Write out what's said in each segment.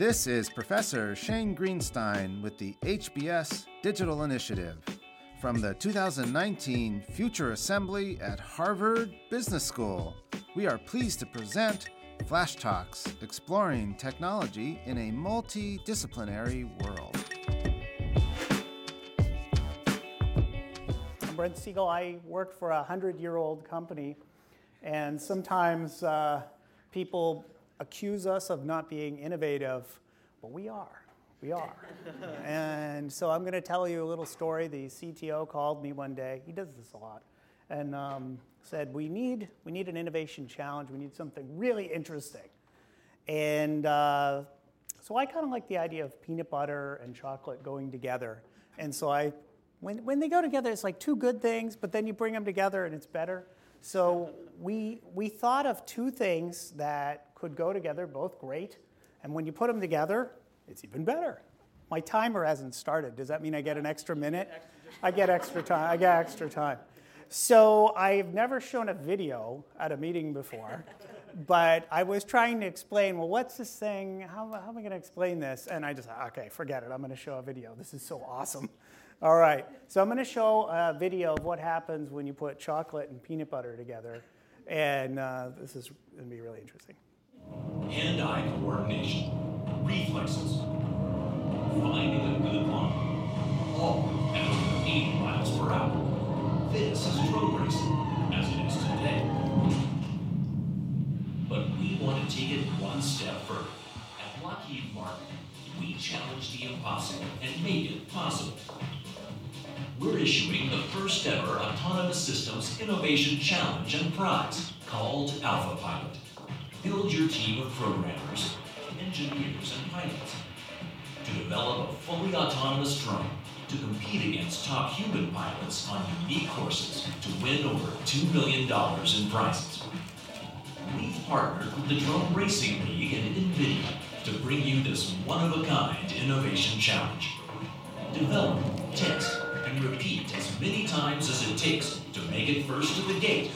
This is Professor Shane Greenstein with the HBS Digital Initiative from the 2019 Future Assembly at Harvard Business School. We are pleased to present Flash Talks exploring technology in a multidisciplinary world. I'm Brent Segal. I work for a hundred year old company, and sometimes uh, people accuse us of not being innovative, but we are. We are. and so I'm going to tell you a little story. The CTO called me one day. He does this a lot. And um, said, we need, we need an innovation challenge. We need something really interesting. And uh, so I kind of like the idea of peanut butter and chocolate going together. And so I, when, when they go together, it's like two good things, but then you bring them together and it's better. So we, we thought of two things that could go together, both great. And when you put them together, it's even better. My timer hasn't started. Does that mean I get an extra minute? I get extra time. I get extra time. So I've never shown a video at a meeting before, but I was trying to explain, well, what's this thing? How, how am I going to explain this? And I just, okay, forget it. I'm going to show a video. This is so awesome. All right. So I'm going to show a video of what happens when you put chocolate and peanut butter together. And uh, this is going to be really interesting hand-eye coordination, reflexes, finding a good line, all at 80 miles per hour. This is drone racing, as it is today. Take it one step further. At Lockheed Martin, we challenge the impossible and make it possible. We're issuing the first ever Autonomous Systems Innovation Challenge and Prize called AlphaPilot. Build your team of programmers, engineers, and pilots to develop a fully autonomous drone to compete against top human pilots on unique courses to win over $2 million in prizes. We've partnered with the Drone Racing League and NVIDIA to bring you this one-of-a-kind innovation challenge. Develop, test, and repeat as many times as it takes to make it first to the gate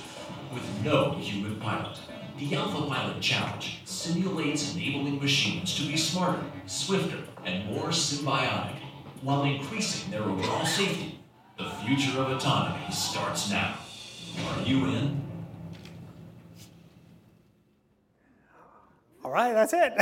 with no human pilot. The AlphaPilot Challenge simulates enabling machines to be smarter, swifter, and more symbiotic, while increasing their overall safety. The future of autonomy starts now. Are you in? Right, that's it.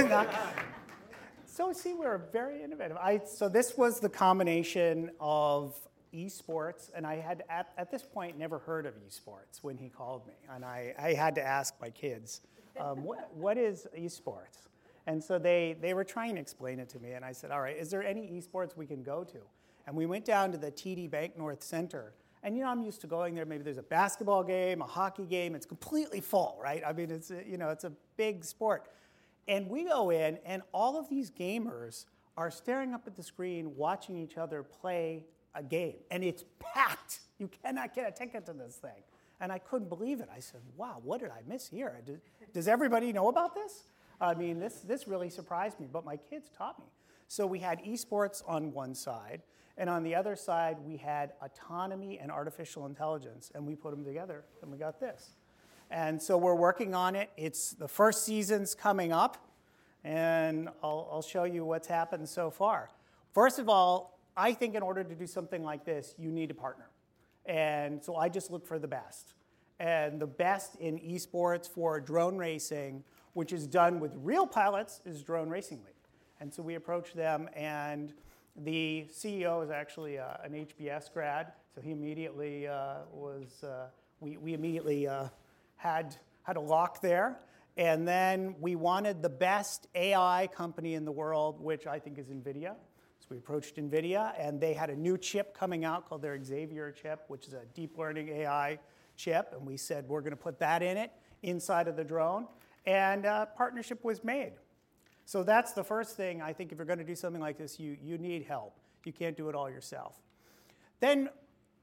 so see, we're very innovative. I, so this was the combination of esports, and I had at, at this point never heard of esports when he called me, and I, I had to ask my kids, um, what, what is esports? And so they, they were trying to explain it to me, and I said, all right, is there any esports we can go to? And we went down to the TD Bank North Center, and you know, I'm used to going there. Maybe there's a basketball game, a hockey game. It's completely full, right? I mean, it's a, you know, it's a big sport. And we go in, and all of these gamers are staring up at the screen, watching each other play a game, and it's packed. You cannot get a ticket to this thing. And I couldn't believe it. I said, wow, what did I miss here? Does, everybody know about this? I mean, this, this really surprised me, but my kids taught me. So we had esports on one side, and on the other side, we had autonomy and artificial intelligence, and we put them together, and we got this. And so we're working on it. It's the first season's coming up, and I'll, I'll show you what's happened so far. First of all, I think in order to do something like this, you need a partner. And so I just look for the best. And the best in esports for drone racing, which is done with real pilots, is Drone Racing League. And so we approached them, and the CEO is actually uh, an HBS grad, so he immediately uh, was, uh, we, we immediately uh, had, had a lock there. And then we wanted the best AI company in the world, which I think is NVIDIA. So we approached NVIDIA, and they had a new chip coming out called their Xavier chip, which is a deep learning AI chip. And we said, we're going to put that in it inside of the drone. And a partnership was made. So that's the first thing. I think if you're going to do something like this, you, you need help. You can't do it all yourself. Then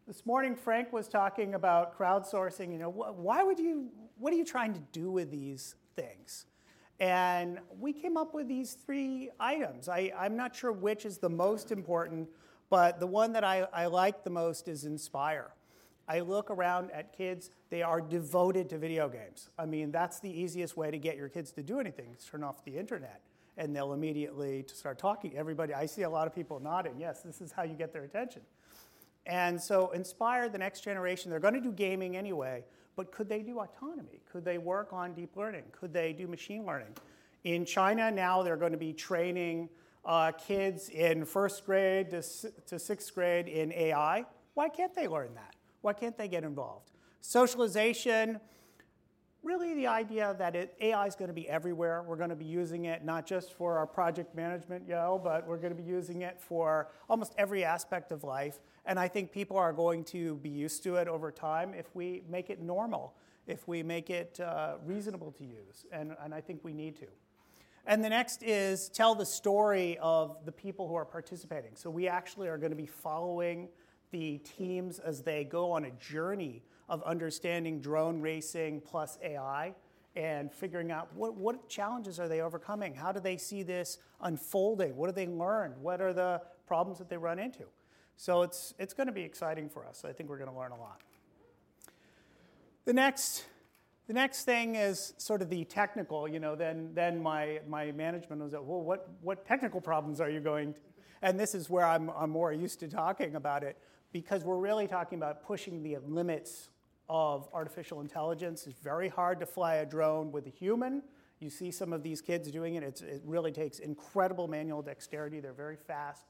this morning, Frank was talking about crowdsourcing. You know, why would you, what are you trying to do with these things? And we came up with these three items. I, am not sure which is the most important, but the one that I, I like the most is Inspire. I look around at kids, they are devoted to video games. I mean, that's the easiest way to get your kids to do anything, is turn off the internet. And they'll immediately start talking. Everybody, I see a lot of people nodding. Yes, this is how you get their attention. And so, inspire the next generation. They're going to do gaming anyway, but could they do autonomy? Could they work on deep learning? Could they do machine learning? In China now, they're going to be training uh, kids in first grade to, to sixth grade in AI. Why can't they learn that? Why can't they get involved? Socialization, really the idea that it, AI is going to be everywhere. We're going to be using it not just for our project management, yo, but we're going to be using it for almost every aspect of life. And I think people are going to be used to it over time if we make it normal, if we make it uh, reasonable to use. And, and I think we need to. And the next is tell the story of the people who are participating. So we actually are going to be following the teams as they go on a journey of understanding drone racing plus AI and figuring out what, what challenges are they overcoming? How do they see this unfolding? What do they learn? What are the problems that they run into? So it's, it's going to be exciting for us. I think we're going to learn a lot. The next, the next thing is sort of the technical. You know, then, then my, my management was like, well, what, what technical problems are you going to? And this is where I'm, I'm more used to talking about it because we're really talking about pushing the limits of artificial intelligence. It's very hard to fly a drone with a human. You see some of these kids doing it. It's, it really takes incredible manual dexterity. They're very fast.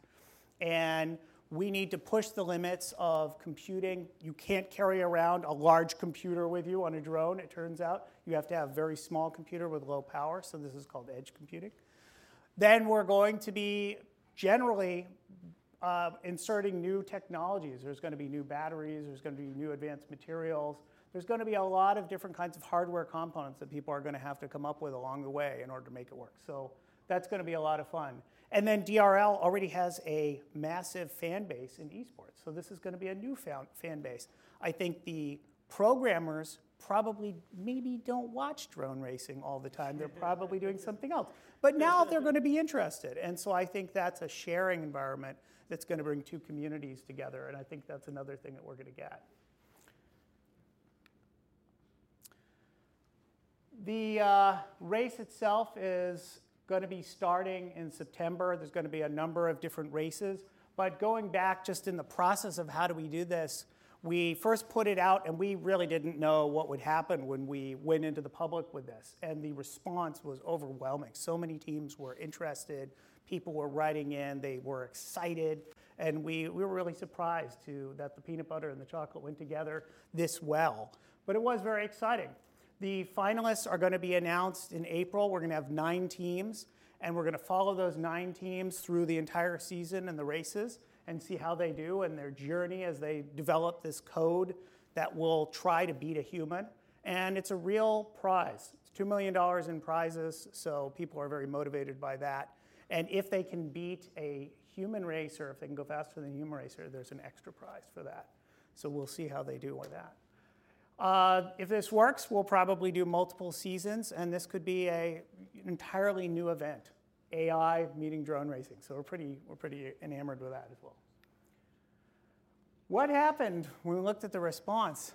And we need to push the limits of computing. You can't carry around a large computer with you on a drone, it turns out. You have to have a very small computer with low power, so this is called edge computing. Then we're going to be generally uh, inserting new technologies. There's going to be new batteries, there's going to be new advanced materials. There's going to be a lot of different kinds of hardware components that people are going to have to come up with along the way in order to make it work. So that's going to be a lot of fun. And then DRL already has a massive fan base in esports. So this is going to be a new fan base. I think the programmers probably maybe don't watch drone racing all the time. They're probably doing something else. But now they're going to be interested. And so I think that's a sharing environment that's going to bring two communities together. And I think that's another thing that we're going to get. The uh, race itself is going to be starting in September. There's going to be a number of different races. But going back just in the process of how do we do this, we first put it out and we really didn't know what would happen when we went into the public with this. And the response was overwhelming. So many teams were interested, people were writing in, they were excited. And we, we were really surprised to, that the peanut butter and the chocolate went together this well. But it was very exciting. The finalists are going to be announced in April. We're going to have nine teams, and we're going to follow those nine teams through the entire season and the races and see how they do and their journey as they develop this code that will try to beat a human. And it's a real prize. It's $2 million in prizes, so people are very motivated by that. And if they can beat a human racer, if they can go faster than a human racer, there's an extra prize for that. So we'll see how they do with that. Uh, if this works, we'll probably do multiple seasons, and this could be a, an entirely new event. AI meeting drone racing. So we're pretty, we're pretty enamored with that as well. What happened when we looked at the response?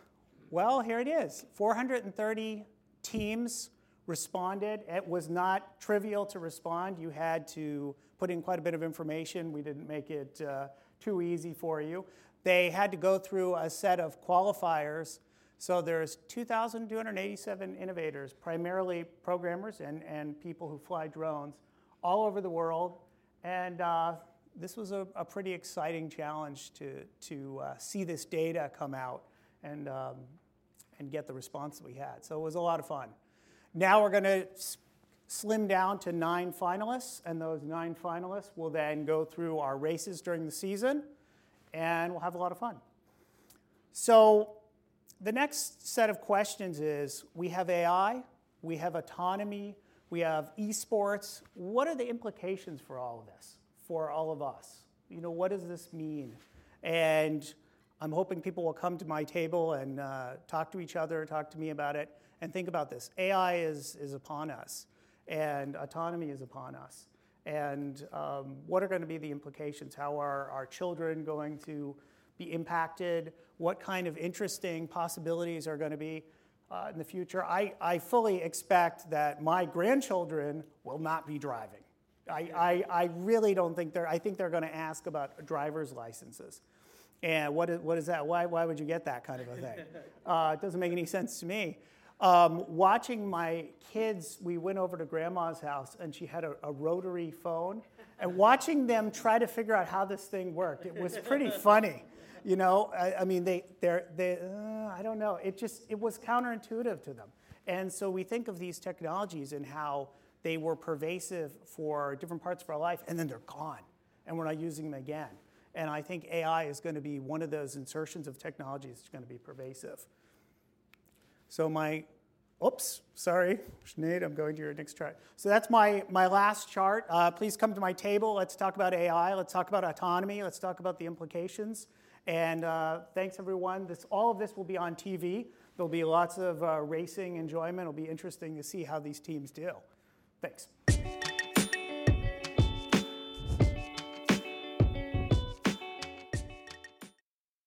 Well, here it is 430 teams responded. It was not trivial to respond. You had to put in quite a bit of information. We didn't make it uh, too easy for you. They had to go through a set of qualifiers. So there's 2,287 innovators, primarily programmers and, and people who fly drones all over the world. And uh, this was a, a, pretty exciting challenge to, to uh, see this data come out and, um, and get the response that we had. So it was a lot of fun. Now we're going to slim down to nine finalists, and those nine finalists will then go through our races during the season, and we'll have a lot of fun. So the next set of questions is we have AI, we have autonomy, we have esports. What are the implications for all of this, for all of us? You know, what does this mean? And I'm hoping people will come to my table and uh, talk to each other, talk to me about it, and think about this. AI is, is upon us, and autonomy is upon us. And um, what are going to be the implications? How are our children going to be impacted? What kind of interesting possibilities are going to be? uh, in the future. I, I fully expect that my grandchildren will not be driving. I, I, I really don't think they're, I think they're going to ask about driver's licenses. And what is, what is that? Why, why would you get that kind of a thing? Uh, it doesn't make any sense to me. Um, watching my kids, we went over to grandma's house and she had a, a, rotary phone. And watching them try to figure out how this thing worked, it was pretty funny. You know, I, I mean, they, they're, they, uh, I don't know. It just, it was counterintuitive to them. And so we think of these technologies and how they were pervasive for different parts of our life, and then they're gone, and we're not using them again. And I think AI is going to be one of those insertions of technology that's going to be pervasive. So my, oops, sorry, Sinead, I'm going to your next chart. So that's my, my last chart. Uh, please come to my table. Let's talk about AI. Let's talk about autonomy. Let's talk about the implications. And uh, thanks, everyone. This, all of this will be on TV. There'll be lots of uh, racing enjoyment. It'll be interesting to see how these teams do. Thanks.